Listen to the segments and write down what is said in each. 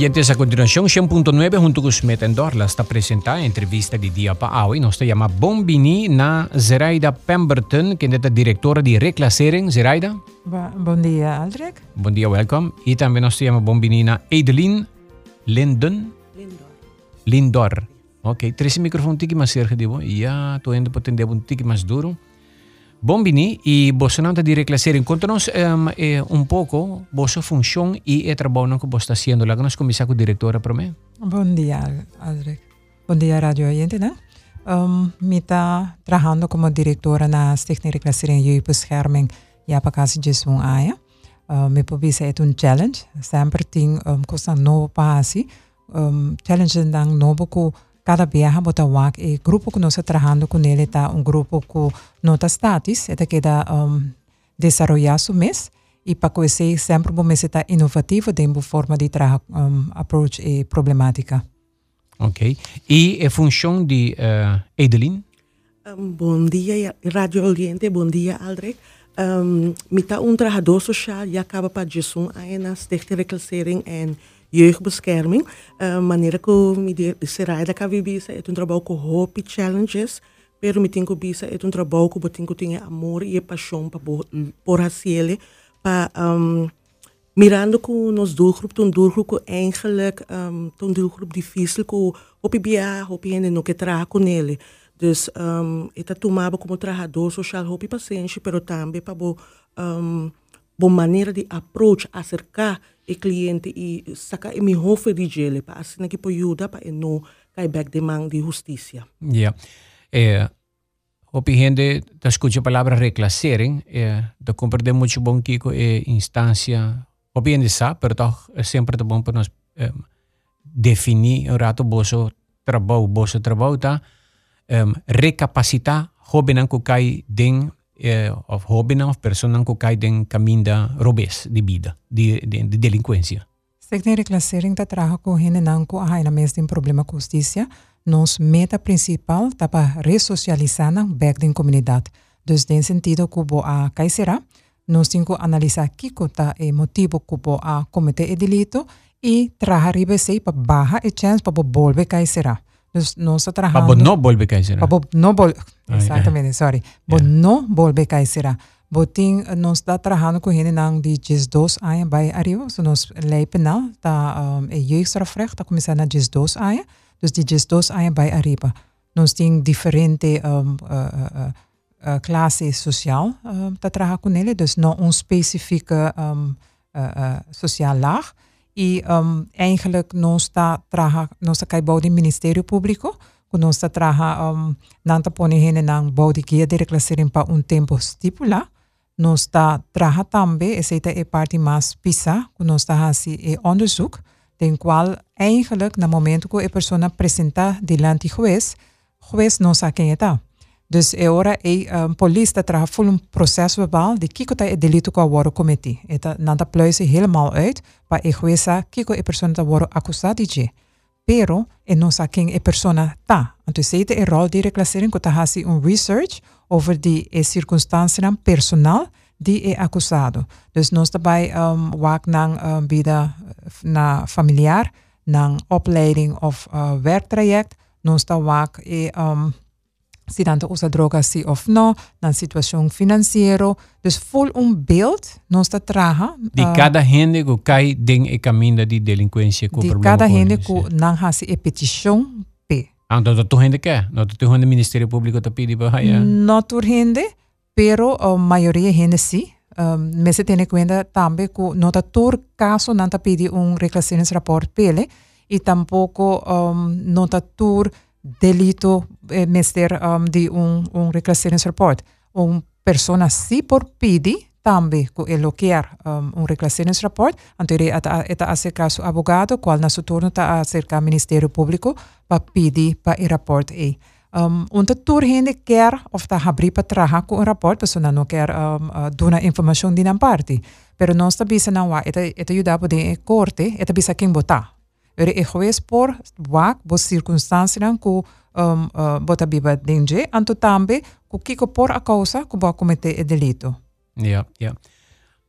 Oyentes, a continuación, 100.9 junto con Smetendorla está presenta entrevista de Dia Paoi. Nos llama Bombini na Zeraida Pemberton, quien es la directora de Reclassering. Zeraida. Buen día, Aldrich. Buen día, welcome. Y también nos llama Bombini na Edelin Linden. Lindor. Lindor. Ok, tres micrófonos un tiki más cerca de vos. Ya, tú entras para un tiki más duro. Bombini e Bolsonaro dire classere. Incontranos um, em, eh, un poco vostra funzione e il lavoro che vos sta facendo. La conosco mi sa con direttore per me. Buen día, Aldrich. Buen día, radio oyente. ¿no? Um, mi está trabajando como directora en la Stichting Reclassering Jeugdbescherming Japakasi Jesun Aya. Uh, mi pubisa es un em, challenge. Sempre ting um, cosa no pasi. Um, challenge dan no boku... cada viaja bota wak e grupo que nós trabalhando com ele tá um grupo que nota status é que da um, desarrollar su mês e para conhecer sempre bom mês tá inovativo dentro forma de trabalho um, approach e problemática. Ok. E a função de uh, Edeline? Um, bom dia, Radio Oriente. Bom dia, Aldrich. Um, me tá um trabalhador social e acaba para disso aí na Stichting Reclassering en Jeugdbescherming. Uh, maneira que me será da Cavibisa é um trabalho com hope challenges, pero me tenho bisa é um trabalho que eu que ter amor e paixão para por hacer para um, mirando com nos doelgroep, um doelgroep eigenlijk um, um doelgroep difícil que op bia, op en no que traga com ele. Dus um, eta tomava como trabalhador social hope paciente, pero também para um, boa maneira de approach, acercar o cliente e sacar o melhor de gele para assim que pode ajudar para não cair back de mão de justiça. Ja. Eh, Hopi gente te escucha a palavra reclassering, eh, te compreende muito bom que é instância, hopi gente sabe, pero é sempre te bom para nós eh, definir o rato boso trabalho, boso trabalho, tá? Um, recapacitar, hobby não que cai dentro eh, av hobbyn av personen ko kai den kaminda robes vida, di, di, di delinquencia. Problema justicia, nos meta principal tapa resocializar back comunidad. Dus den sentido ah, a nos tinko kiko e motivo a ah, comete e delito y traha ribe sei pa baja e chance pa bo volve kai será. Dus nós trabajando. Para no volver caicera. Para no vol Exatamente, sorry. Para no volver caicera. Botin nós está trabalhando com ele nang de 12 anos bij arriba, so nos lei penal tá um, e jeugdstrafrecht tá começando na 12 anos, dus die 12 anos bij arriba. Nós tem diferente um, uh, uh, uh, classe social tá trabalhando com ele, dus não um específica um, uh, uh, social laag. E um, eigenlijk nosta traha, nosta kai baudi ministerio público, nosta traha um, nanta pone hene nang baudi guia de reclaserim pa un tempo stipula, nosta traha tambe, eseita e parti mas pisa, nosta hasi e eh, onderzoek, den cual eigenlijk na momento que a persona presenta delante juez, juez no sa quem está. Dus é hora e um, polícia traga full um processo verbal de kiko e delito ko woro cometi. Eta nanta pluise helemaal uit pa e jueza kiko e persona ta woro accusati je. Pero e non sa e persona ta. Então seite e rol de reclassering ko ta hasi um research over die e circunstância personal die e acusado. Dus nós daarbij um, wak nang um, vida na familiar, nang opleiding of uh, werktraject, nós da wak e um, si dan usa droga sí of no, dan situación financiero. Dus vol un beeld, nos te traga. Uh, ah, cada gente go kai ding e camina di delincuencia con Di cada gente go nan hasi e petición pe. Ah, tu gente que? No tu gente Ministerio Público te pide para allá. No tu gente, pero uh, mayoría gente sí. Um, me se tiene cuenta también que no todo caso no te pide un reclamaciones rapport pele y tampoco um, no todo delito eh, meter um, de un, un reclasseringsrapport. Una persona si por pidi también elogiar eh, um, un reclasseringsrapport, entonces esta acerca a su abogado, cual en su turno está acerca al Ministerio Público para pedir para el rapport. E. Um, onder toerheen keer of ta habri patraha ku un rapport persona no keer um, uh, duna information di nan parti. Pero non sta bisa nan wa eta eta yuda po de corte eta bisa king bota Er é juez por wak, bo circunstância que um, uh, bota biba dengue, anto também que kiko por a causa que vai cometer o delito. Ja, ja.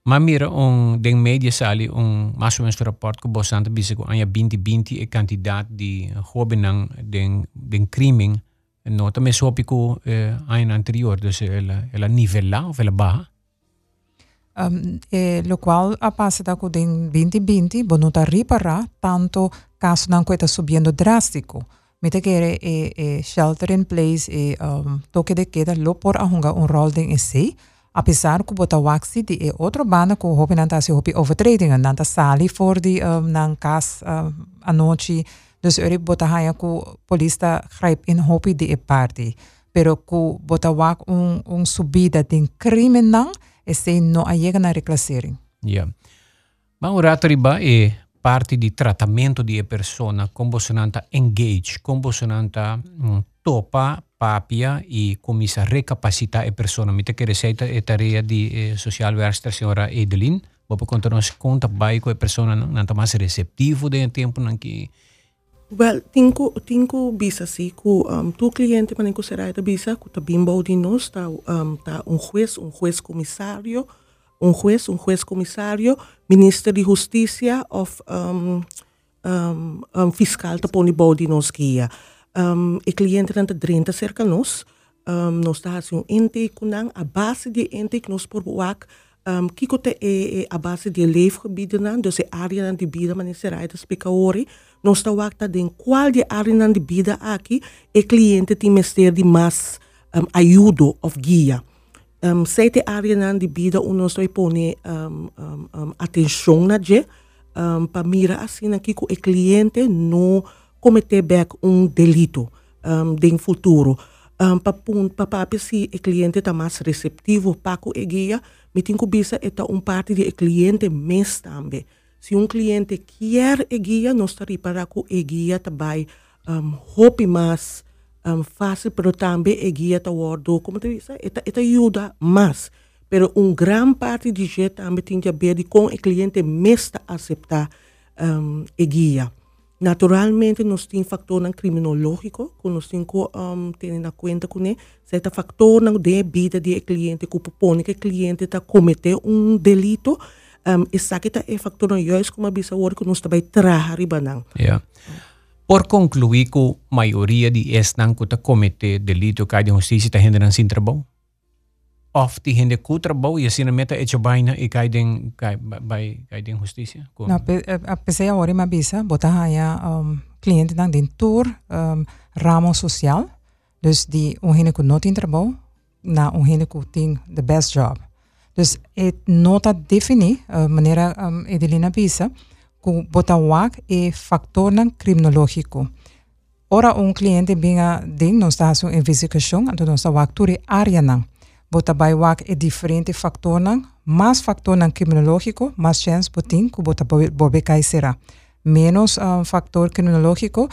Maar mira, um, den media sali, mais ou menos rapport que bostante bisa ko anya 2020 e kandidaat di hobe nang den, den crime nota me sopi ko eh, anterior, dus ela, ela nivela of ela baja. Um, e, lo qual a passata con den 2020 bonuta ripara tanto caso non queta subiendo drastico. Mite che e, e shelter in place e um, toque de queda lo por ahunga un rol den esse apesar que bota waxi di e outro bana ko hopi nanta si hopi overtreding nanta sali for di um, nan kas um, anoche dus eri bota haya ku polista grijp in hopi di e party pero ku bota wak un, un subida din crime nang este non allegan a reclasering. Yeah. Ma ora ratriba è parte di trattamento di persona con consonanta engage, come si mm, topa, papia e come commissa recapacità la persona. Mi che receita è tarea di eh, socialwerkster signora Edelin, dopo quanto non si conta baico la persona non è più recettivo del tempo, non che Well, tinko tinko bisa si ku um, tu cliente manen ku será ita bisa ku ta bimbo di nos ta um, ta un juez, un juez comisario, un juez, un juez comisario, ministro de justicia of um, um, um, fiscal ta poni bo di nos guia. Um, e cliente dan ta drenta cerca nos, um, nos ta hasi un intake kunang, a base di intake nos por wak um, kiko te e, e a base di leefgebieden dus e area dan di bida manen será ita spicaori, nós está wakta den qual de área de vida aqui e cliente tem mestre de mais um, ajuda ou guia. Um, sete áreas de vida o nós vai pôr um, um, um, atenção na je um, para mirar assim que o cliente não cometer back um delito um, no futuro. Um, para pa, pa, se o cliente está mais receptivo para o guia, me tem que é um parte do cliente mesmo também. Se um cliente quer e guia, nós para que e guia também um, mais um, fácil, mas também e guia está wordo, como te disse, eta ajuda mais. Pero um grande parte de gente também tem a ver com o cliente mesmo aceitar um, e guia. Naturalmente nos tem factor ng criminológico, que nos tem que um, ter na conta que né, certo factor não de vida de cliente, que propõe que cliente está cometer um delito, um, essa que está é factor não é como a bisa que nos também traga ribanang. Yeah. Por concluir que a maioria de estes não comete delito, que a justiça está rendendo sem trabalho? of die hindi kutrabaho ya sino meta echo baina i kai den kai bai kai bij, justicia con na pe a pese agora ma bisa bota haya um cliente dan din tour ehm, ramo social dus die onhine ku not in trabaho na onhine ku ting the best job. Dus et nota defini eh, manier manera ehm, Edelina bisa ku bota wak e factor nan criminologico ora un cliente binga ding nos da su investigación anto nos da wak turi área nan Bota bai wak e diferente factor nang, mas factor nang criminológico, mas chance botin ku bota bobe kai será. Menos um, factor criminológico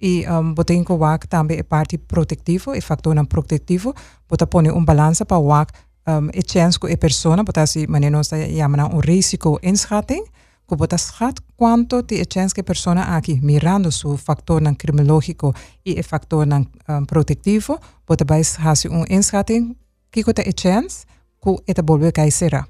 e um, botin ku wak tambe e parte protectivo, e factor nang protectivo, bota pone un balança pa wak um, e chance que a persona, bota si maneno sa llamana un risiko inschatting, que bota schat quanto ti e chance que persona aqui mirando su factor nan criminológico e e factor nan um, protectivo, bota bai hasi un inschatting, kiko e chance ku eta bolbe será.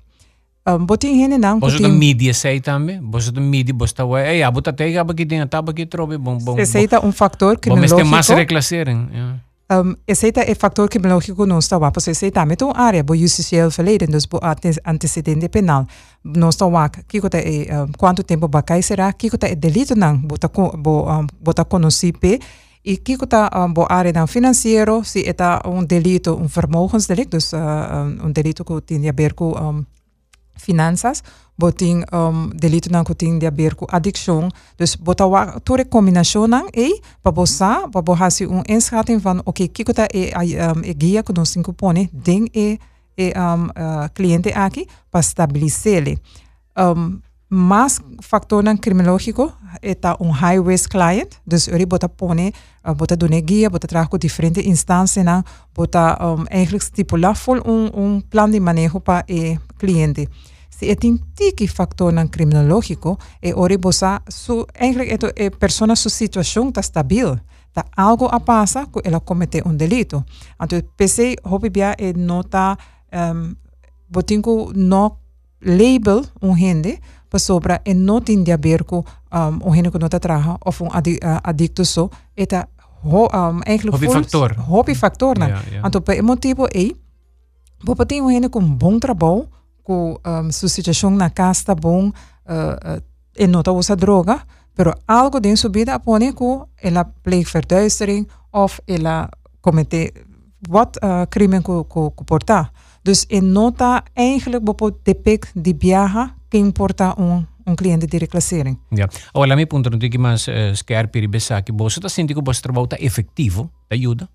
Um, boti hene nang Bosa da mídia sei também, bosa da mídia, bosta ué, ei, abuta te aba que tem ataba que trobe bom bom. Se seita un factor criminológico. Bom, este mais reclasseren, ja. Um, aceita é fator criminológico não está lá, porque aceita é uma área, bo justicial verleden, dus bo antecedente penal. Não está lá, que que é um, quanto tempo vai será, que que é delito não, bota bo um, conhecido e que Y kikuta um, eh, bo área dan financiero, si eta un delito, un vermogensdelict, dus uh, un delito ko tin diaberku um, ehm, finanzas, bo tin um, ehm, delito dan ko tin diaberku addiction. Dus bota wa tore combination nang e, babo sa, babo hasi un inschatting van, oké, okay, kikuta e, um, e gia ko don cinco pone, ding e, e um, uh, cliente aki, pa stabilisele. Um, mas factoren criminologico, eta un high risk client, dus uri bota pone, Ehm, bota doen guía, bota trabajar con diferentes instancias, bota um, eigenlijk stipular full un, un plan de manejo para el eh, cliente. Si es un tiki factor nan criminológico, e ori bosa su, eigenlijk eto, e eh, persona su situación está stabil. Ta algo a pasa que ella comete un delito. Entonces, pese hobby bia e eh, nota ehm, um, botingo no label un gente, sobra en no tin de aberco um, un gene que no te traja o un adi, uh, adicto so eta ho, um, eigenlijk hobbyfactor. Hobbyfactor. Ja, ja. Want op een e, bopati mo hene kum bong trabou, ku um, su situación na casta bong, uh, uh, en nota usa droga, pero algo din su vida pone ku ela pleeg verduistering of ela comete wat uh, crimen ku, ku, ku porta. Dus in nota eigenlijk de depict di biaha, que importa un um cliente de reclassering. Ja. Olha, mi punto não tem que mais scar per pensar que você está sentindo que você trabalho está efetivo, ajuda?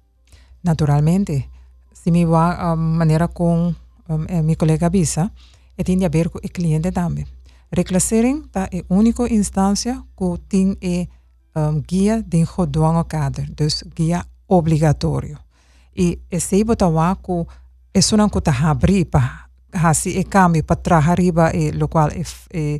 Naturalmente. Se me va um, maneira com um, eh, meu colega Bisa, é tem a ver com o cliente também. Reclassering tá é a única instância que tem é um, guia de gedwongen kader, dus guia obrigatório. E esse botar que é só não que tá abrir para hasi e cambio para trabalhar riba e lo qual é, é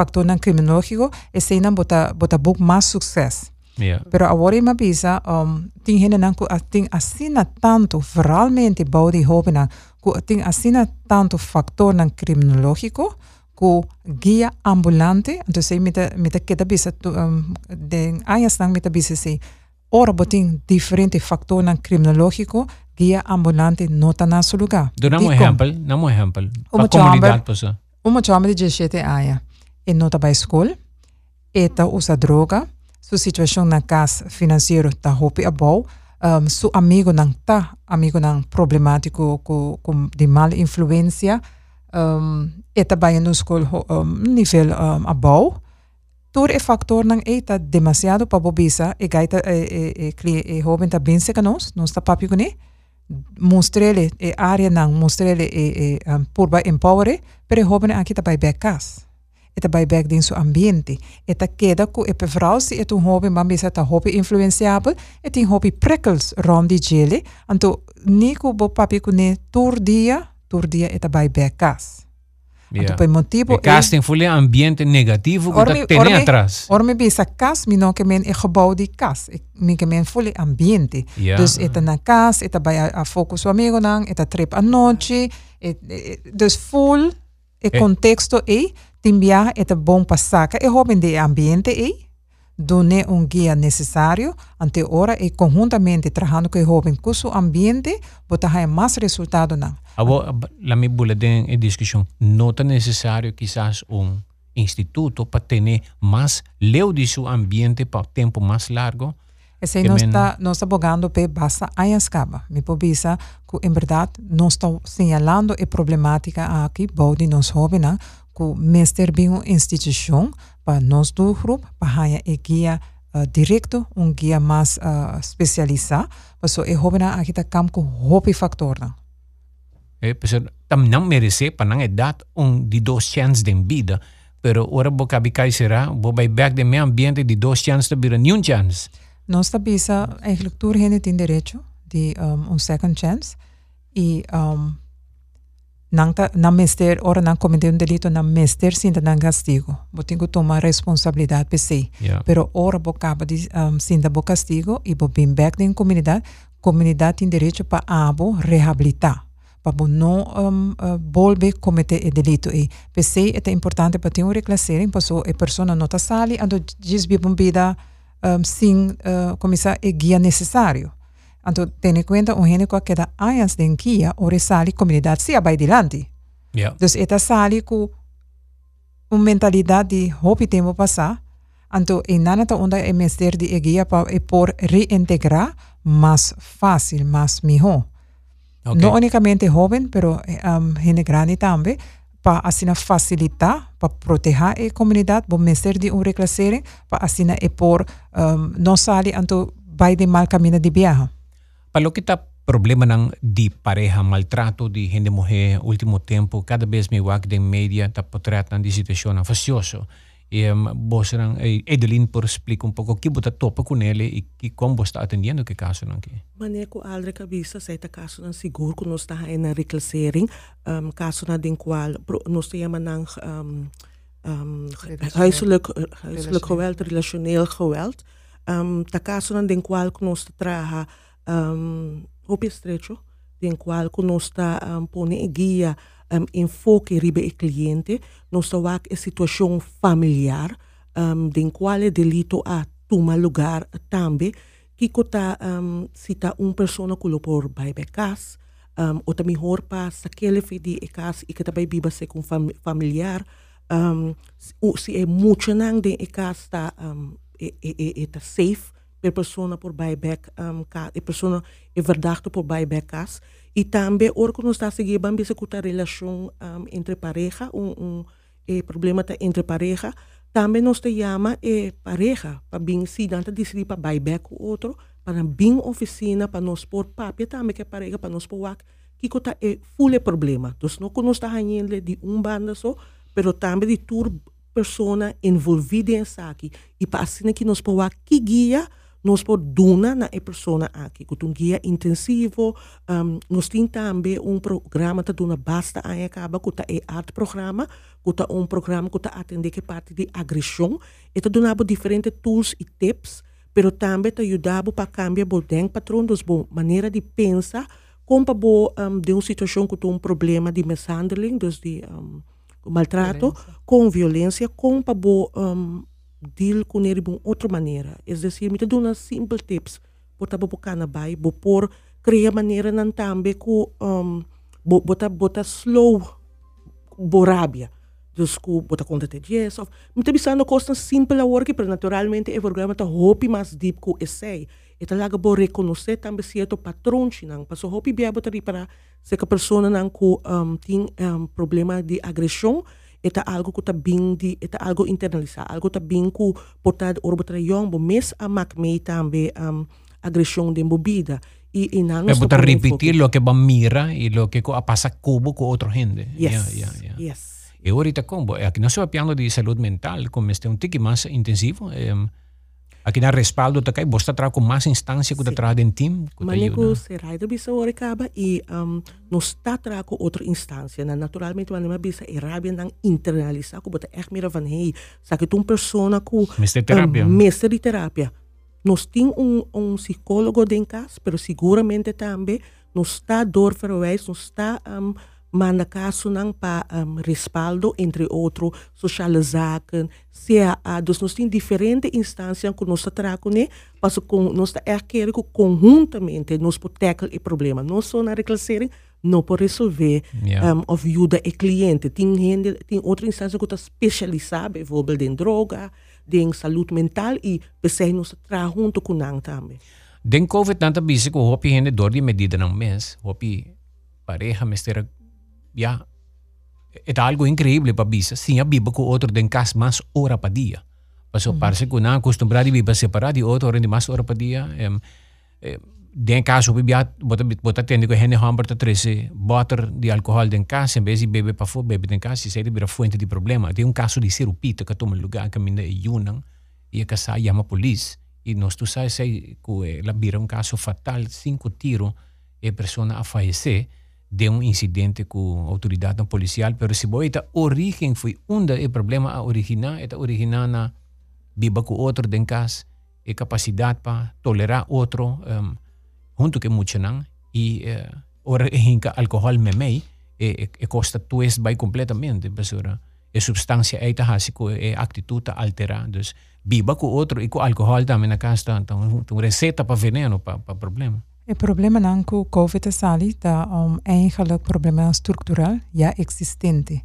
factor nan criminologico, es na bota bota book mais success. Yeah. Pero agora é uma bisa, um, tem gente não que tem assina tanto, realmente bau ah, de hope na, que tem assina tanto factor nan criminologico, ku guia ambulante, então sei mita mita kita bisa tu, um, den ayas nang mita bisa sei ora botin diferente factor nan criminologico guia ambulante nota na su lugar. Do namo exemplo, namo exemplo. Uma comunidade posa. Uma chama de 17 aia. E nota para escola, eta usa droga, sua situação na casa financeira está hopi abau, um, su amigo não tá, amigo não problemático com, com de mal influência, um, eta vai no escola um, nível um, abau, Tur e factor nang eta demasiado pa bobisa. E gaita e e e joven ta bense kanos, nos ta papi kune. Mostrele e área nang mostrele e e um, purba pero joven aqui ta bai bekas. Eta bai bek din su ambiente. Eta queda ku e pevrouw si et un joven bambisa ta hopi influenciable, et in hopi prikkels rond die jele, anto ni ku bo papi kune tur dia, tur dia eta bai bekas. Yeah. Por motivo E casa tem folha ambiente negativo que está tem atrás. Orme bisa kas mi no que men e gebouw die kas. Ik mi que men ambiente. Ja. Dus eta na kas, eta bij a, a focus amigo nang, eta trip a noche. Et, et, dus full e Eh. contexto e tim viaje eta bom passaca e hoben de ambiente e done un guia necessário ante ora e conjuntamente trabajando com o jovem com seu ambiente bota hai mais resultado não Abo, la mi boletim e discussão. Não é necessário quizás um instituto para ter mais leu de seu ambiente para tempo mais largo. Esse Que men- está nós está bogando pe basta ayaskaba. Me pobisa que em verdade nós está señalando a problemática aqui bode nós jovens ku mester bingu institution pa nos do grup pa haya e guia uh, directo un guia mas uh, specialisa pa so e hobna akita kam ku hopi factor na e pesen tam nang merece panang edat un di dos chance den bida pero ora boca bicai sera bo bai back de me ambiente di dos chance te bira ni un chance Nos sta bisa eigenlijk tour in tin derecho di um, un second chance y um, na mester ora nang cometer um delito na mester sinta nang castigo. Bo tenho que tomar responsabilidade per se. Ja. Pero ora bo acaba de um, sinta bo castigo e bo bem back din comunidade. Comunidade tem direito para abo reabilitar. Para não um, uh, volver cometer o delito. E per se é importante para ter uma reclassering, so a pessoa não está sali, ando bem vida um, sem uh, começar a guia necessário. Entonces, ten en cuenta, un gene que da años de enquía, o resali comunidad sea bailante. Yeah. Dus esta sali con una mentalidad de hopi temo pasar. Entonces, en nada te onda el menester de enquía para eh, por reintegrar más fácil, más mejor. Okay. No únicamente joven, pero um, gente grande también, para así facilitar, para proteger la comunidad, para menester de una reclasering, para así por um, no salir, entonces, va de mal camino de viaje. Palokita problema ng di pareha maltrato di gente mujer ultimo tempo. Cada vez may wag deng media tapotrat ng di sitwasyon ang fasyoso um, vos eran, eh, por explica un poco que bota topa con ele e, e como vos está atendendo que caso não que maneco aldre cabeça se tá caso não seguro que nós está em reclassering um, caso na den qual nós tema nang um, um, huiselijk, huiselijk geweld, relationeel geweld. Um, tá caso na den qual nós traga um, Hopi Estrecho, den cual con nuestra um, pone em guía um, enfoque ribe el cliente, nuestra wak es situación familiar, um, den cual el delito a toma lugar también, que cota um, cita un persona que por baibe cas, um, o también mejor para saquele fe de cas y que también viva se con fam familiar, um, si es mucho nang de e cas está um, e, e, e, está safe, per persona por buyback um, ka, e persona é verdachte por buyback cas. E também orco nos está seguir bambi se a relação um, entre pareja um, um e problema tá entre pareja. Também nos te chama e pareja para bem se danta decidir para buyback o outro para bem oficina para nos pôr papel também que pareja para nos pôr que kota é full problema. Então não que nos está ganhando de um banda só pero também de tur persona envolvida em aqui e para assim que nos pôr que guia nós podemos na pessoa aqui com um guia intensivo um, nós temos também um programa que duna basta a acaba que é arte programa que é um programa que atende que parte de agressão e tá dando diferentes tools e tips pero também te ajudava para cambiar o patrão dos bo maneira de pensar como para um, de uma situação que tem um problema de mishandling dos de um, maltrato violência. com violência como para um, deal com ele de outra maneira. É decir, me dá uma simples tips por tá buscar na bai, bo por criar maneira nan tambe ku um bo bota bota slow borábia. Dus ku bota conta dias of me tá pensando costa simples a work, pero naturalmente o programa tá hopi mais deep ku essay. E tá laga bo reconhecer também certo patrão chinang, passo hopi bia bota para se que a pessoa não um tem um, problema de agressão eta algo ku tabing di eta algo internaliza algo tabing ku portad orbo bo mes um, agresión de movida y, repetir lo que va mira y lo que pasa con otra gente. Yes, yeah, yeah, yeah. Yes. Y ahorita como, aquí no se va piando de salud mental, como este un tiki más intensivo. Em, Aqui na respaldo também, você trabalha com mais instância que trabalha em time? Maneco se raida bisa ora acaba e um, nós está com outra instância. Na, naturalmente, quando bisa e rabia não internalizar, que bota echt meer van hey, sabe que uma pessoa com mestre terapia. Um, mestre de terapia. Nós temos um, um psicólogo casa, mas seguramente também nós está dor verwijs, nós está um, manda caso não para um, respaldo, entre outros, sociale zaken, CAA. Dus nós temos diferentes instâncias que nós trabalhamos, né? Mas com, nós erkennen que conjuntamente nós podemos o problema. Não só na reclassering, não pode resolver yeah. um, ajuda o cliente. Tem, gente, tem outra instância que está especializada, bijvoorbeeld em droga, em saúde mental e pensei nós trabalhamos junto com nang também. Den COVID nanta bisi ko hopi hende dor di medida ng mes, hopi pareja mestera ja, het algo increíble para visa. Si ya vive con otro den cas más hora para día. Paso mm. parece que una acostumbrada y vive separada y otro rende más hora para día. Um, em, eh, em, den caso vi biat bota bota tende que hene hambre ta trece butter alcohol den caso en vez de bebe pa fo bebe den caso se de fuente di problema de un caso di serupita que toma lugar que minde e yunan y que sa llama polis y nos tu sabes que eh, la bira un caso fatal cinco tiro e persona a fallecer de um incidente com a autoridade policial, pero se boa a origem foi onde o problema a originar, é originar na biba com outro den cas, e capacidade para tolerar outro, um, junto que muito não, e uh, origem que álcool memei, e, e, costa tues vai completamente, pessoa. E substância é ta hasico e atitude altera, dus biba com outro e com álcool também na casa, então, então receita para veneno, para problema. Het probleem aan COVID is dat um, eigenlijk probleem structureel ja existente.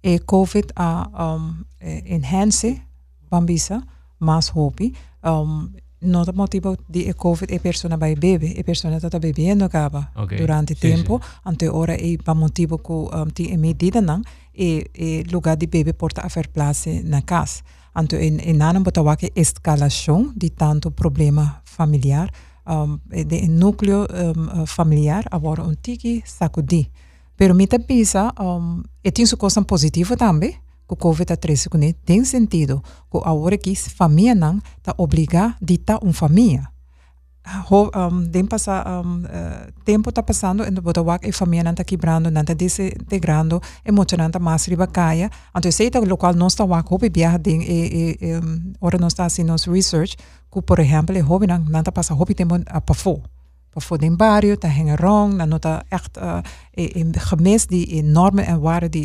E COVID a um, enhance bambisa mas hopi um, no motivo de COVID e persona vai bebe e persona está bebendo acaba okay. durante sí, tempo sí. ante ora e pa motivo que um, ti medida não e, e lugar de bebe porta a fer place na casa. Anto in in nanem botawake escalação de tanto problema familiar um, de núcleo um, familiar agora um tiki sacudi. Pero mita pisa um, e tem sua coisa positiva também, que o COVID-19 tá tem sentido, que agora que família não está obrigada a ter uma família um, passa, um, uh, está passando e e família não está quebrando, não está desintegrando, emoção não está mais. Então, o não está wak, viaja e, e, não está fazendo research, que, por exemplo, hope não está passando, tempo a barrio, rond, dan nota echt uh, gemis die normen en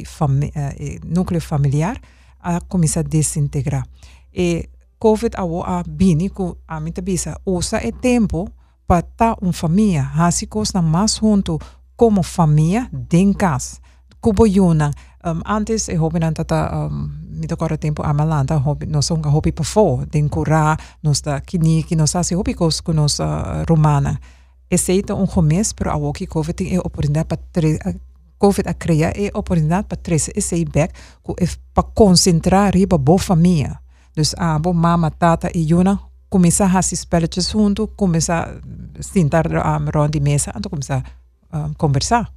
fami uh, nucleo familiar, a começa a desintegrar. E COVID awo a bini ku a mita bisa usa e tempo para ta um família, hasi na mais junto como família den casa. Kubo yuna, um, antes e hobi nan tata um, mito kora tempo amalanta hobi no songa hobi pa fo, den kura, nos da kini, ki nos asi hobi kos ku nos uh, romana. E seita un gemis, pero awoki COVID ting e oportunidade pa tre, COVID a crea e oportunidade pa trese e back ku e pa concentrar riba bo família. Dus abo, mama, tata e yuna começar a fazer spelletjes junto, começar a sentar rond de mesa e começar a conversar.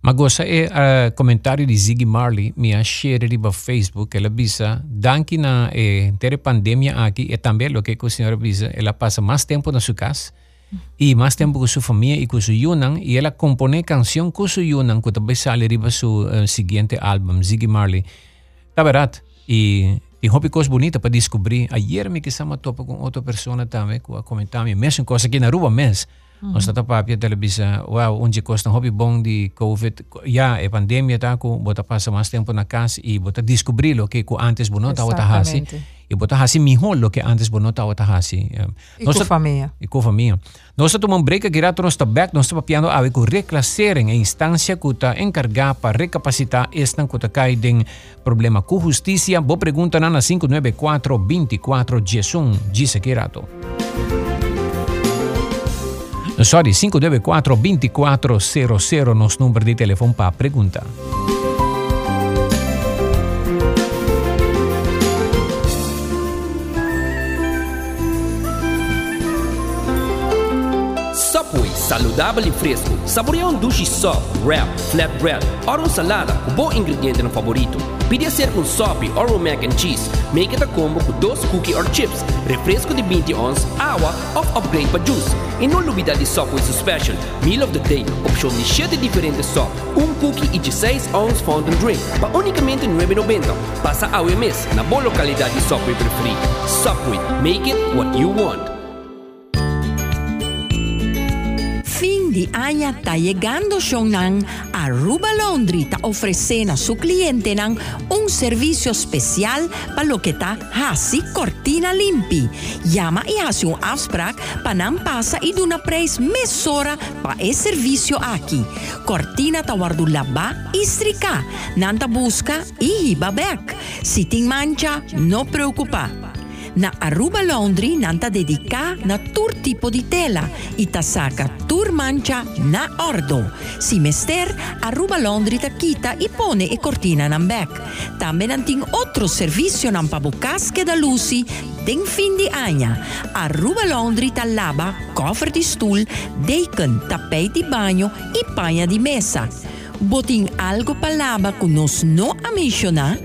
Mas gosta é uh, comentário de Ziggy Marley, minha share riba Facebook, ela bisa, danke na eh, ter pandemia aqui, e também o que a senhora bisa, ela passa mais tempo na sua casa, e mais tempo com sua família e com sua yunang, e ela compõe canção com sua yunang, que também sale riba seu uh, álbum, Ziggy Marley. Tá barato? E tem hobby coisa bonita para descobrir. Ayer me que sama topa com outra pessoa também, que comentar a mesma coisa aqui na rua mesmo. Mm-hmm. Ons dat papje televisa, wow, onde costa hobby bom de COVID. Ja, é pandemia tá com bota passa mais tempo na casa e bota descobrir o que com antes bono tá outra hasi. E bota hasi melhor o que antes bono tá outra hasi. E com família. E com família. Nós estamos um break aqui nós tá back, nós estamos piando a com reclassering em instância que tá encargar para recapacitar esta que tá cai den problema com justiça. Boa pergunta na 594 24 Jesum, diz aqui rato. sorry, 524 2400 nos number di telefon pa pregunta. Saludável e fresco. Saboreia um duche soft, wrap, flatbread ou uma salada com bom ingrediente no favorito. Pide ser um sope ou um mac and cheese. Make it a combo com dois cookie or chips, refresco de 20 ons, água ou upgrade para juice. E não duvida de Subway su special, meal of the day, opção de 7 diferentes sop, um cookie e 16 ons fountain drink, para unicamente 9,90. Passa a mês na boa localidade de Subway preferida. Subway, make it what you want. Di Anya ta llegando siyang ng Aruba Laundry ofrece na su cliente ng un servicio especial pa lo que ta hasi cortina limpi. Llama y hace un afspraak pa nan pasa y duna prijs mesora pa e servicio aquí. Cortina wardu laba y strica. Nanta busca y hiba back. Si ting mancha, no preocupa. Na Aruba Laundry nanta dedica na tur tipo di tela ta saca tur mancha na ordo. Si mester Aruba Laundry ta kita e pone e cortina nan back. Tambe nanting otro servizio nan pabucasche da lusi den fin di agna. Aruba Laundry ta lava, cofre di stoel, deken, tapete di bagno e pagna di mesa boting algo palaba nos no a mencionar,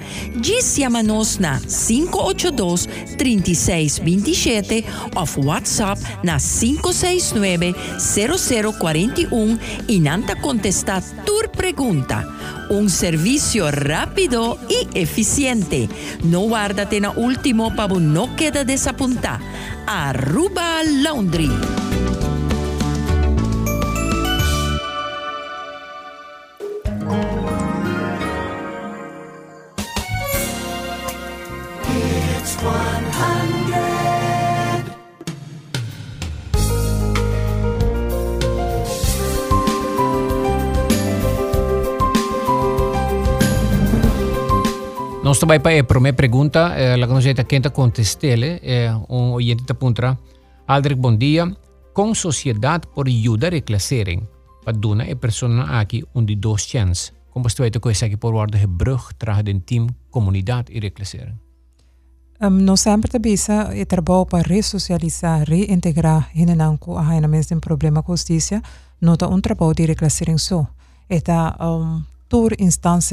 nos na 582-3627 of WhatsApp na 569-0041 y nanta contestar tu pregunta. Un servicio rápido y eficiente. No guárdate na último para no queda desapuntar. Aruba Laundry. Justo vai eh, para primeira eh, la conocida quinta contestele, eh, un oyente. Aldrich, bom dia. Com por ajudar e klassering, vad duna e persona aqui onde dos chans. Este Como você vai ter coisa aqui por guarda brug traga den team, comunidade e reclassering? Um, no sempre te bisa e eh, trabalho para ressocializar, reintegrar hinenanku a haina mesmo problema com justiça, nota um trabalho de reclassering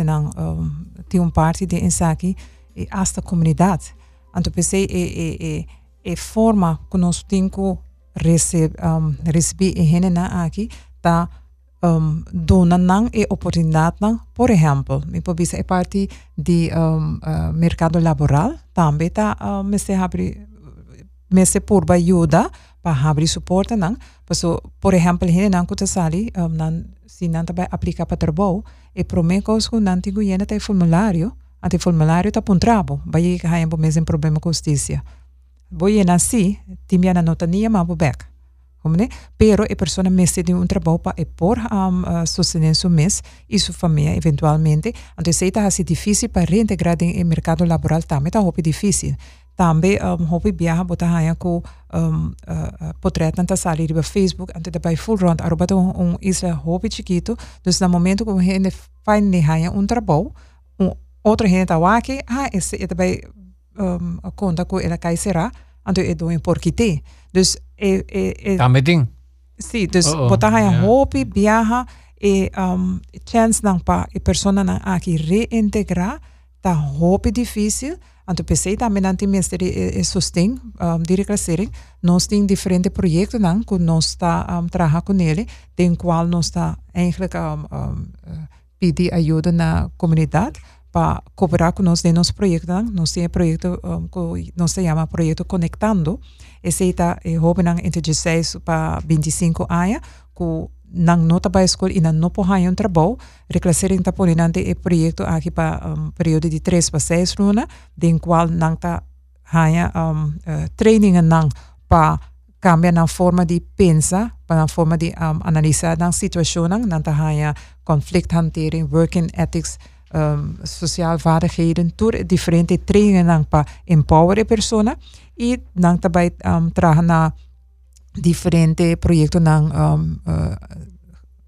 não um, tem um parte de insaki e esta comunidade. Então pensei e e e forma que nós temos que receber um, receber e aqui tá um, dona não e oportunidade por exemplo me pode ser parte de um, uh, mercado laboral também tá uh, me se abre me se por ajuda para suporte não paso por exemplo hene nan kuta sali um, nan si nan tabai aplica para trabalho e promekos ku nan tigo yena te formulário ante formulário tá pun trabo bai ka hayan po mesmo problema com justiça Voy yena si timia na nota nia ma back Né? Pero a pessoa mestre de um trabalho para por um, uh, sostener seu mês e sua família eventualmente. Então, isso assim difícil para reintegrar no mercado laboral também está muito difícil. também um, hopi biaha bota haya ko um, uh, portret nanta salir Facebook ante da bai full round aruba un, un isla hopi chiquito dus na momento ko hene find ne haya um trabalho um outro hene tawaki ha esse eta bai um, conta ko ela kai será ante e do em dus e e, e também ding dus uh -oh. bota haya yeah. biaha e um, chance nang pa e persona nang aki reintegrá ta hopi difícil Anto pensei também não tem mestre e, e sustém um, de reclassering. Nós temos diferentes projetos não, que nós está um, trabalhando com ele, tem qual nós está eigenlijk um, um, pedir ajuda na comunidade para cooperar com nós em nosso projeto. Não? Nós temos projeto um, que nós chama Projeto Conectando. Esse está é jovem entre 16 para 25 anos, que nang nota ba escola e não pohai um trabalho, reclassering ta poni nante e projeto aqui para um, período de 3 para 6 luna, den qual nang ta haya um, uh, training nang pa cambia na forma de pensar, para na forma de um, analisar na situação nang nang ta haya conflicthantering, working ethics, um, social vaardigheden, door diferente trainingen nang pa empower a persona. E nang ta bij um, traga na diferente proyectos nan um, uh,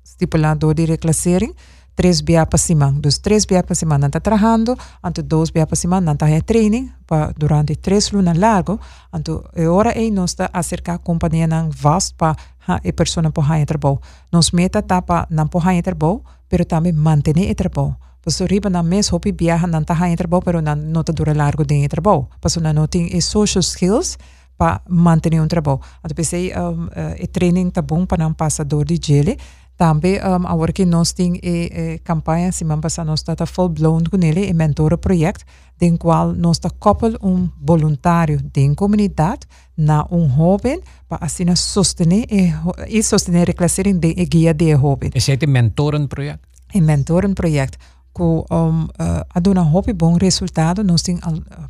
stipulado de reclassering. Três BA para cima. Dos três para cima não está trabalhando, anto dois para cima não está training pa, durante três lunas largo. Anto é hora aí nós está acercar a companhia não vast para a pessoa para ganhar trabalho. Nos meta tá para não para ganhar trabalho, pero também manter o trabalho. Paso riba na mes hopi viaja não está ganhar trabalho, pero não tá dura largo de trabalho. Paso não tem social skills para manter um trabalho. Então, pensei, um, uh, e training tá bom para um passador de gele. Também, um, agora que nós temos e, e campanha, se man passa, nós está full blown com ele, e mentor project, den qual nós está koppel um voluntário da comunidade na um jovem para assim sostener e, e sostener a reclassering de e guia de jovem. Esse é o mentorenproject. E mentoren project que um, uh, aduna hopi bom resultado, nós temos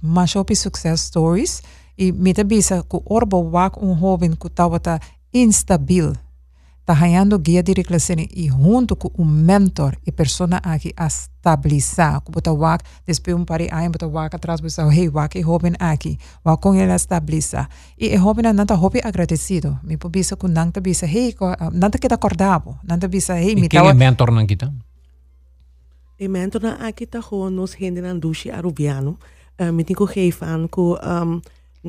mais hopi success stories, e mita bisa ku orbo wak um jovem que estava instabil. Tá ganhando guia de reclassering e junto com um mentor e persona aqui a estabilizar que bota wak depois um pare aí bota wak atrás bisa hey wak e jovem aqui wak com ele estabilizar e jovem não tá hopi agradecido. Me po bisa ku nang tá bisa hey não tá que acordado não tá bisa hey E quem é mentor não kita? E mentor na aqui tá gewoon nos hende na dushi arubiano. Uh, me tenho que geven um,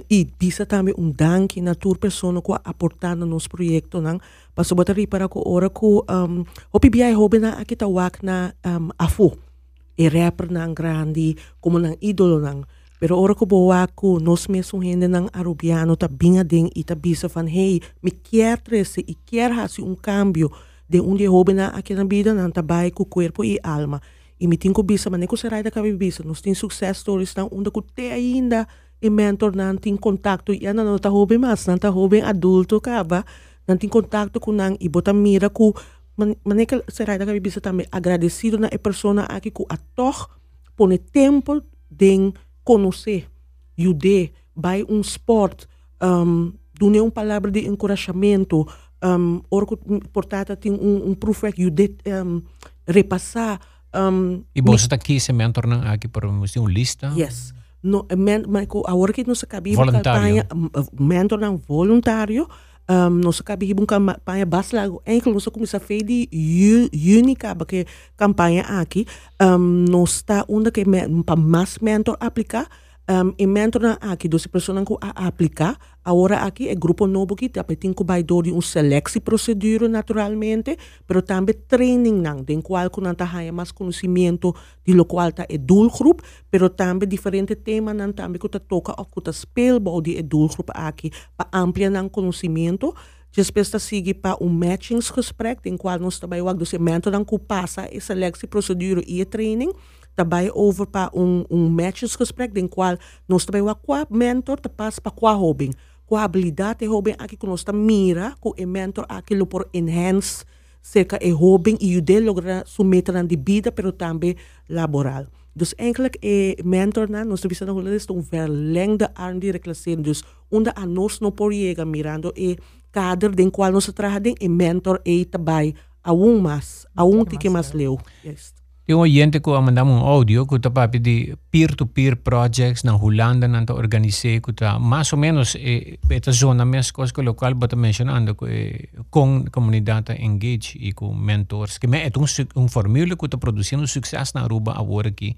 e bisa também um dank na tour persona que aportar no nosso projeto nang paso bota para ko ora ko um, hopi biai hobi na aqui tá wak na um, afu e rapper nang grande como nang ídolo nang. Pero ora ko boa ko nos mesmo hende nang arubiano tá binga ding tá bisa van hey me quer trece e quer hasi um cambio. De onde hobi na aqui na vida nang tabai com corpo e alma. E me tenho bisa ko serai da cabe bisa. Nos tem success stories nang onde ko te ainda e mentor nan tem contato e não tá hobi mas não tá hobi adulto caba não tem contato com nang e bota mira ku maneira que será da cabe bisa também agradecido na persona aqui ku a toch pone tempo de conhecer jude by um sport um, dune uma palavra de encorajamento um, orco portata tem um, um proof que jude um, repassar um, E você está aqui, esse mentor não aqui por uma lista? Yes. No, men, mas ko agora que nós acabamos Voluntário. campanha mentor não voluntário, um, nós acabamos uma campanha basta lá, enkel nós começamos a fazer única porque campanha aqui, um, nós está onde que para mais mentor aplicar, um, e mentor aqui, doce pessoas que a aplicar, agora aqui é grupo novo que tá tem que vai door um seleção procedura naturalmente, pero também training nang, den qual que não tá mais conhecimento de lo qual tá é doelgroep, pero também diferente tema nang também que tá toca of que tá speelbouw die é doelgroep aqui, para ampliar nang conhecimento, Depois tá seguir para um matchingsgesprek, den qual nós também o dus mentor dan que passa a seleção procedura e training, também over para um, um matchingsgesprek, den qual nós também o qua mentor te passa para qua hobby. com a habilidade jovem aqui que nós mira com o mentor aquilo por enhance cerca e jovem e o de lograr submeter de vida, pero também laboral. Dus eigenlijk e mentor na nós visa na hula is um verlengde arm de reclassering. Dus onder a nos no por llega mirando e kader den qual nós trabalhamos e mentor e também a um mas a um que mais leu. Yes. Tem um oyente que mandar um áudio que está para de peer-to-peer projects na Holanda na ta organizar que está mais ou menos esta zona mesmo coisa que o local bota mencionando que com comunidade engage e com mentors que é um um formula que está produzindo sucesso na Aruba agora aqui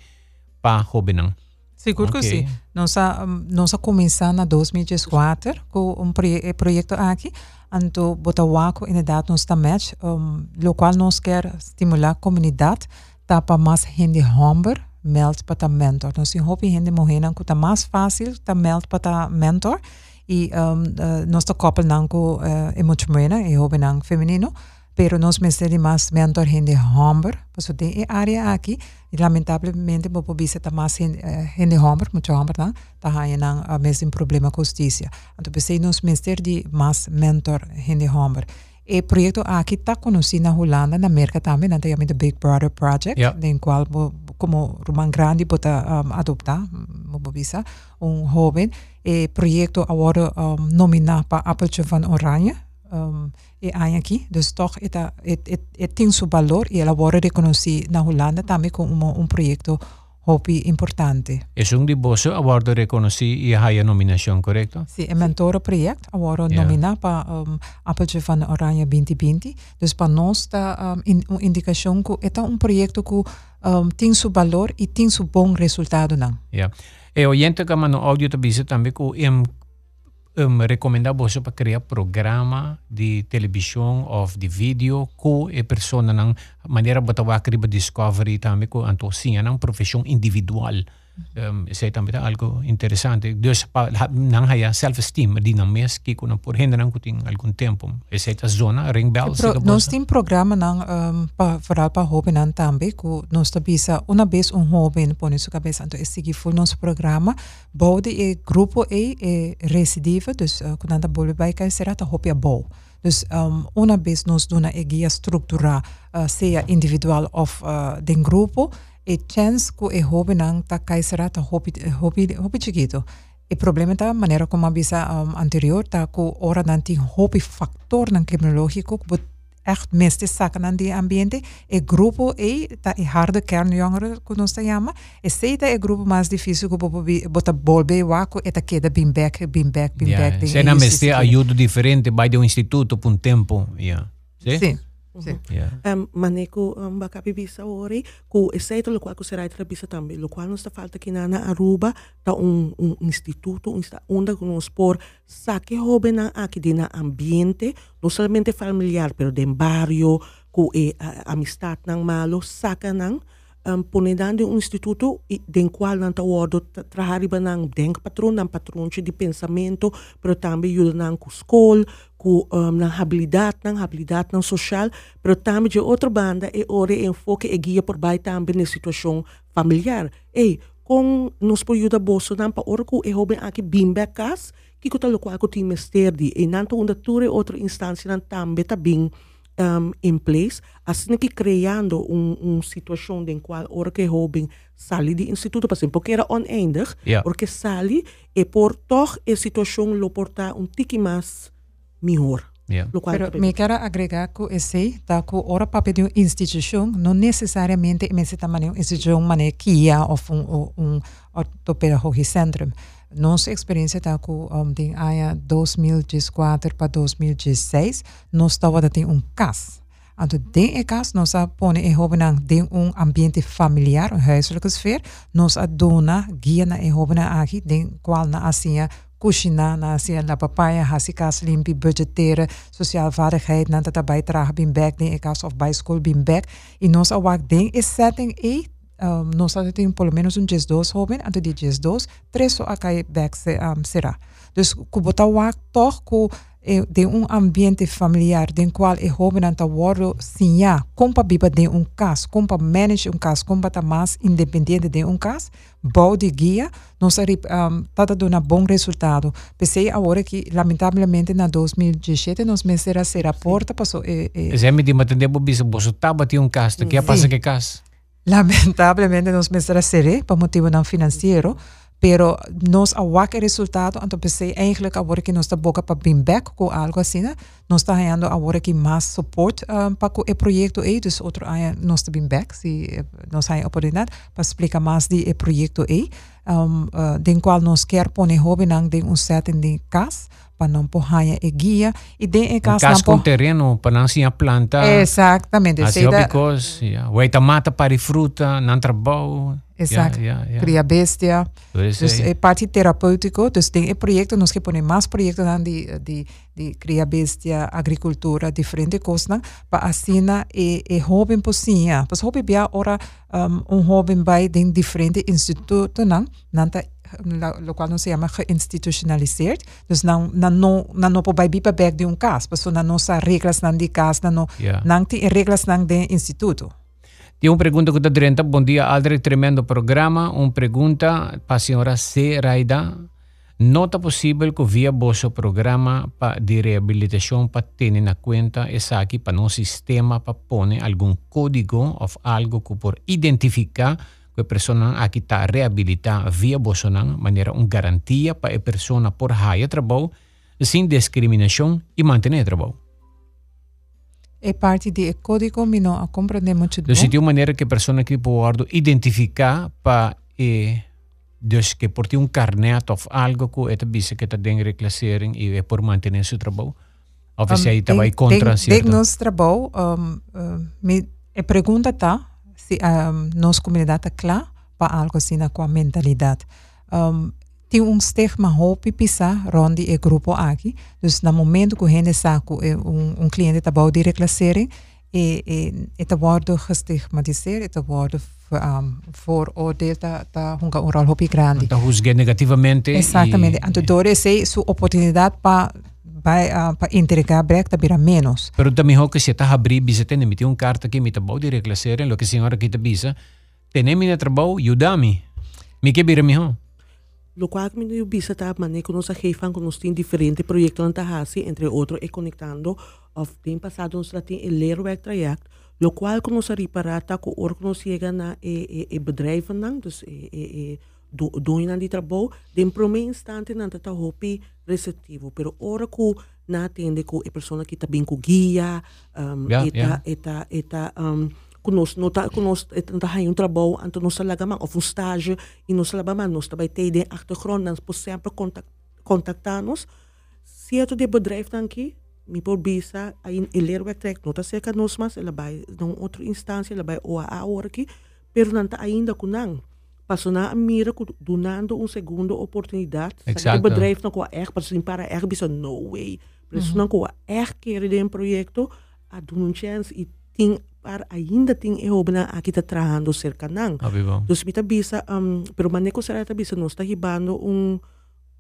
para Hobenang. Seguro okay. que sim. Nós nós começamos na 2004 com um projeto aqui Anto Botawaco, inderdaad, nós também, um, lo qual nós quer estimular a comunidade tapa mais hindi homber meld para mentor. Nós então, hopi hindi mohena que tá mais fácil tá meld para mentor e um, uh, nós tá koppel nang ko uh, emotionena e hobi nang feminino pero nós mestre mais mentor hindi homber paso tem área aqui e lamentavelmente bopo bisa tá mais hindi homber muito homber tá tá hanya nang uh, mesmo problema com justiça. Então pensei nós mestre de mais mentor hindi homber. E proyecto aquí está conocido en Holanda, en América también, antes llamado Big Brother Project, yeah. en cual como Roman Grandi bota um, adoptar, visa, un joven, e proyecto ahora um, nominado para Appeltje van Oranje, um, e aquí, dus toch het, het, het, het tiene su valor y el ahora reconocido en Holanda también como un proyecto hobby importante. Es un diboso award reconocido y hay nominación, ¿correcto? Sí, el mentor project award yeah. nomina para um, Appeltje van Oranje 2020. Dus para nós está um, in, uma indicação que é um projeto que um, tem seu valor e tem seu bom resultado não. Yeah. E oyente que mano audio também também que um, recomendable sa pagkreya programa di television of di video ko e persona ng manera batawa kriba discovery tami ko anto siya ng profesyong individual. Ehm, Syaitan betul algo interesante. Dus nang haya self-esteem, dinamis, kikunan por hindran kuting algún tempo. Esa zona, ring bell. Pro, nos tin programa nang um, pa, foral pa hobby nan tambi, ku nos tabisa una vez un hobby en pone su cabeza. Entonces, sigi full nos programa, bouwde e grupo e, eh, ehm, e recidive, dus uh, kunanda serata hobby a. Dus um, una vez nos dona e guía uh, sea individual of uh, den grupo, e chance que e hobby nang ta kaisera ta hobby hobby hobby chiquito. E problema ta maneira como avisa um, anterior ta ku ora dan ti hobby factor nang criminologico que echt meeste zaken aan die ambiente. E grupo e ta e harde kernjongeren que nós chama. E seita e grupo mais difícil que bota bolbe waco e ta queda bim back bim back bim yeah. back. Se na meste ajuda diferente vai de um instituto por um tempo. Yeah. Sim. Sim. Sí. Mm-hmm. Yeah. Um, mane ku um, baka pibisa ori ku eseito lo cual ku serai trabisa tambi lo cual nos ta falta kinana Aruba ta un, un instituto un sta onda con un sport saque joven a aki dina ambiente no solamente familiar pero den barrio ku e a, amistad nang malo saka nang um, pone dando un instituto den qual nan ta wodo trahari banang denk patron nan patronci di pensamento pero tambi yudan ku skol com um, nang habilidade nang habilidade nang social pero também de outra banda é hora enfoque e guia por baixo também na situação familiar ei com nos por ajuda bolso nang pa orco e hoben aqui bimbe cas que que tal qual que tem mesterdi e nanto onda ture outra instância também tá bem um, in place, assim que criando uma um situação em qual ora que Robin sali de instituto, por exemplo, porque era oneindig, yeah. porque sali e por toch a situação lo porta um tique mais melhor. Yeah. Pero me quero agregar que esse tá que ora papel de uma instituição não necessariamente é também uma instituição maneira que ou um um ortopedagogic centrum. Nossa experiência está com um, tem ano 2014 para 2016, nós estava tem um caso. Então, tem caso, nós põe em Hobenang tem um ambiente familiar, um huiselijke sfeer, nós adona guia na em Hobenang aqui, tem qual na assim cozinhar, na assim la papaya, hasi kas limpi, budgetteren, sociale vaardigheid, na bijdrage bin back, den caso of bij school bin back. E nós awak den is setting e um, nós temos pelo menos um dias dois jovem, antes de dias dois, três só acai back se, um, será. Dus ku bota wak toch ku de um ambiente familiar den qual e jovem anta woro sinha compa biba de um caso, compa manage um caso, compa tá mais independente de um caso, bom de guia, nós um, tá dando um bom resultado. Pensei agora que lamentavelmente na 2017 nós será ser a porta passou e, e Esemi di matende bo bisa bo so taba ti um caso, que passa que caso? Lamentavelmente nós será ser para motivo não financeiro. pero nos aguaca resultado, entonces eigenlijk ahora que nos está boca para bimbek o algo así, ¿no? nos está ganando ahora que más support um, para el proyecto, e, dus otro año nos está bimbek, si eh, nos hay oportunidad para explicar más de el proyecto, e, um, uh, den cual nos quer pone joven de un set en de casa, para no poner e guía y de en casa con po... terreno para no planta exactamente así porque yeah. mata para fruta no trabajo Exacto. Yeah, yeah, yeah. Bestia. Entonces, es eh, parte terapéutico. Entonces, nos que más proyectos de, de, de bestia, agricultura, diferentes cosas, para así el, eh, eh, joven. Pues joven ahora um, un joven va en diferentes institutos, ¿no? lo cual no se llama geinstitucionaliseerd. Pues, pues, dus dan, dan, no, dan un cas. Dus dan no reglas dan no, reglas de instituto. Tem uma pergunta que está dentro. Bom dia, Aldrich. Tremendo programa. Uma pergunta para a senhora C. Raida. Não está possível que via vosso programa de reabilitação para ter na conta essa aqui para no sistema para pôr algum código ou algo que por identificar que a pessoa aqui está reabilitada via vosso maneira uma garantia para a pessoa por raia trabalho sem discriminação e manter trabalho. É parte do código, mas não compreende muito bem. Então, de uma maneira que a pessoa que pode identificar para eh, dus que por ter um carnet ou algo que é bisa que está dentro de classering e é por manter seu trabalho. Ou um, se aí está vai contra certo? Dentro nosso trabalho, um, me a pergunta tá se um, nossa comunidade está clara para algo assim com a mentalidade. Um, tem um stigma hopi pisa rondi e grupo aqui. Dus no momento que a gente saco um, um cliente está bom de reclassering, e, e, e wordt gestigmatiseerd, het wordt um, vooroordeeld, dat dat een rol hopi grande. Dat juzgue negativamente. Exatamente. E, então, door esse sua oportunidade para vai uh, para entregar break tabira menos. Pero também ho que se tá abrir bisa tem emitir um carta que me tá bom de reclassering, lo que a senhora que tá bisa, tem me trabalho, ajudame. Me que bira mi ho. Lo cual me visa ta mané con nossa jefan con nostin diferente proyectos en Tahasi, entre otros e conectando of tem passado ons latin e leerwerk traject, lo cual con nossa riparata ko or con nos llega na e, e, e bedrijven nang, dus e, e, e do, doen aan die trabalho, de prome instante na tata hopi receptivo, pero ora ko na atende ko e persona que tá bem com guia, um, yeah, eta, yeah. eta, eta, um, não tá, conosco, tá um trabalho, então nós lagamos, ou um estágio, e nós lagamos, nós também tem de achtergrond, nós podemos sempre contact, contactar-nos. Se é de bedrijf dan aqui, me por bisa, aí ele é o trek, cerca nós, mas ele vai, numa outra instância, ele vai ou a hora aqui, pero está ainda com não. Passou na mira, donando uma segunda oportunidade. Exacto. O bedrijf não com a erg, para para erg, bisa, no way. Pero se não com a erg querer de um projeto, a dar uma chance e tem para ainda tem eu na aqui está trabajando cerca não. Então se está bisa um pero maneco será está bisa nós está ribando um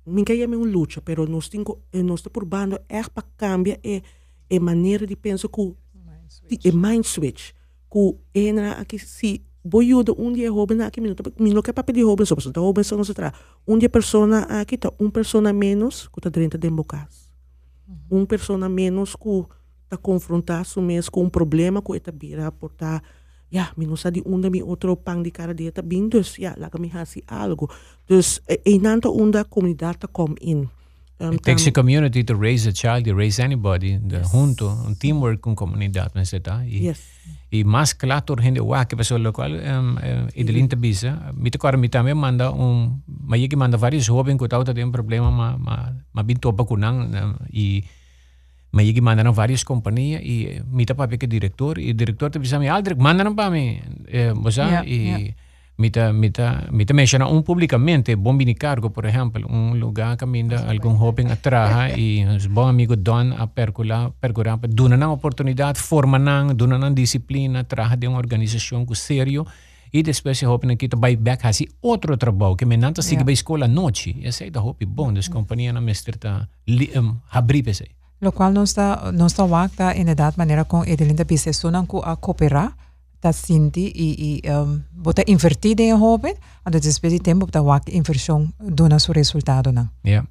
ninguém é um luta, pero nós tenho nós está por bando é para cambiar é é maneira de pensar que é mind switch. Que é aqui se boiudo um dia rouba na aqui minuto minuto que papel de rouba só para rouba só não se tra um dia persona aqui tá um persona menos que está dentro de bocas um persona menos que tá confrontar se mesmo com um problema que está bira por tá ja, mi não sabe onde mi outro pang de cara dele bem, dus ja, laat me hasi algo. Dus e nanta onde a comunidade come in. Um, It takes a community to raise a child, to raise anybody, yes. junto, un teamwork com comunidade, mas está. E, yes. e mais claro, gente, uau, que pessoa local, um, um, e de linta bisa, mi te cora mi também manda um, mas que manda vários jovens que tauta tem um problema, ma, ma, ma bin topa kunang, um, Mas ele mandaram várias companhias e me tá para que diretor e o diretor te disse me Aldrich mandaram para mim eh, você yeah, e yeah. me tá me tá me tá menciona um publicamente Bombini Cargo por exemplo um lugar que ainda algum jovem atrás e os bom amigo Don a percular percurar dona na oportunidade forma na dona na disciplina trabalha de uma organização que sério e depois o jovem aqui vai back assim outro trabalho que me não tá siga yeah. escola noite esse é da hope bom das companhias na mestre tá um, abrir para lo cual no nos da, nos da wakta inderdaad manera con edelinda bise sunan ku a coopera dat sinti i i um, bota invertide in hopen ando despedi tempo da wak inversión dona su resultado na yeah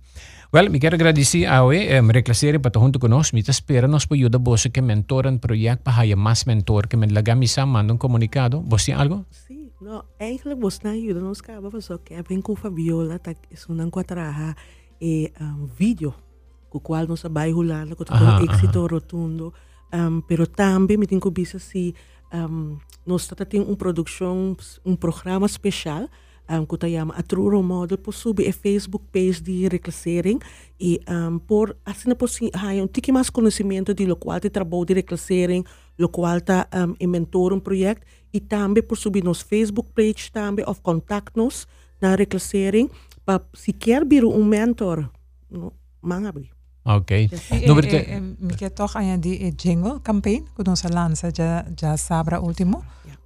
Well, mi quiero agradecer a hoy, eh, me reclasere para junto con nos, mi te espera nos por ayuda vos que mentoran proyecto para haya más mentor que me la gamisa manda un comunicado, ¿vos sí algo? Sí, no, en eigenlijk vos na ayuda nos cabo, vos que ven con Fabiola, tak, es una encuatraja eh, um, video. Com qual nós vai rolar, com o êxito rotundo. Um, pero também me tenho que se um, nós temos uma produção, um programa especial um, que chama a True Role Model por subir a Facebook page de reclassering e um, por assim por si há um tique mais conhecimento de lo qual te trabalho de reclassering, lo qual tá um, inventor um projeto e também por subir nos Facebook page também of contact nos na reclassering para se quer vir um mentor, no, abrir. Okay. Jadi, no, eh, eh, mikä toh aja di eh, jingle campaign, que sa lansa ja ja sabra ultimo. Yeah.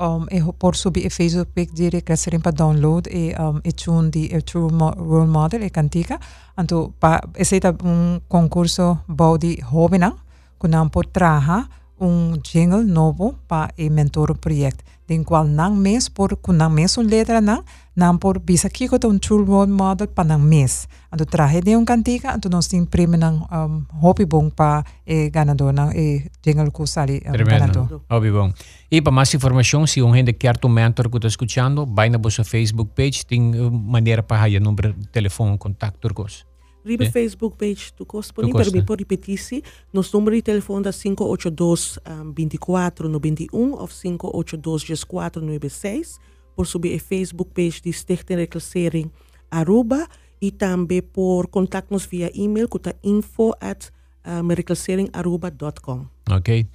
Um, eh por subi e eh, Facebook page dire kasirin para download e um e tune di true role model e cantica. Anto pa esita un concurso body hobenang kunang por traha un jingle novo pa e mentor project den qual nang mes por ku nang mes un letra nang nam por bisa kiko un true role model pa nang mes anto trahe de un cantica anto nos tin prêmio nang um, hobby bom pa e ganador nang e jingle ku sali um, ganador. Hobby bom e para mais informação se um gente quer tu mentor que está escutando vai na nossa Facebook page tem maneira para o número de telefone contato turcos Ribe. Facebook page tu costa por para mim por repetir nos número de telefone da 582 um, 24 91 ou 582 496 por subir a Facebook page de Stichting Reclassering Aruba e também por contato-nos via e-mail info at um, reclasseringaruba.com. Ok.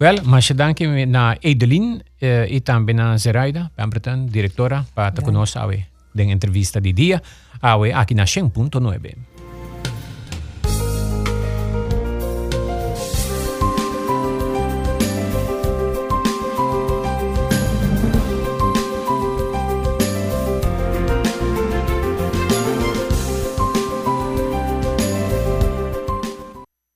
Well, mas danke na Edelin uh, e também na Zeraida, Pemberton, diretora, para yeah. conosco a entrevista de dia, aqui na 100.9.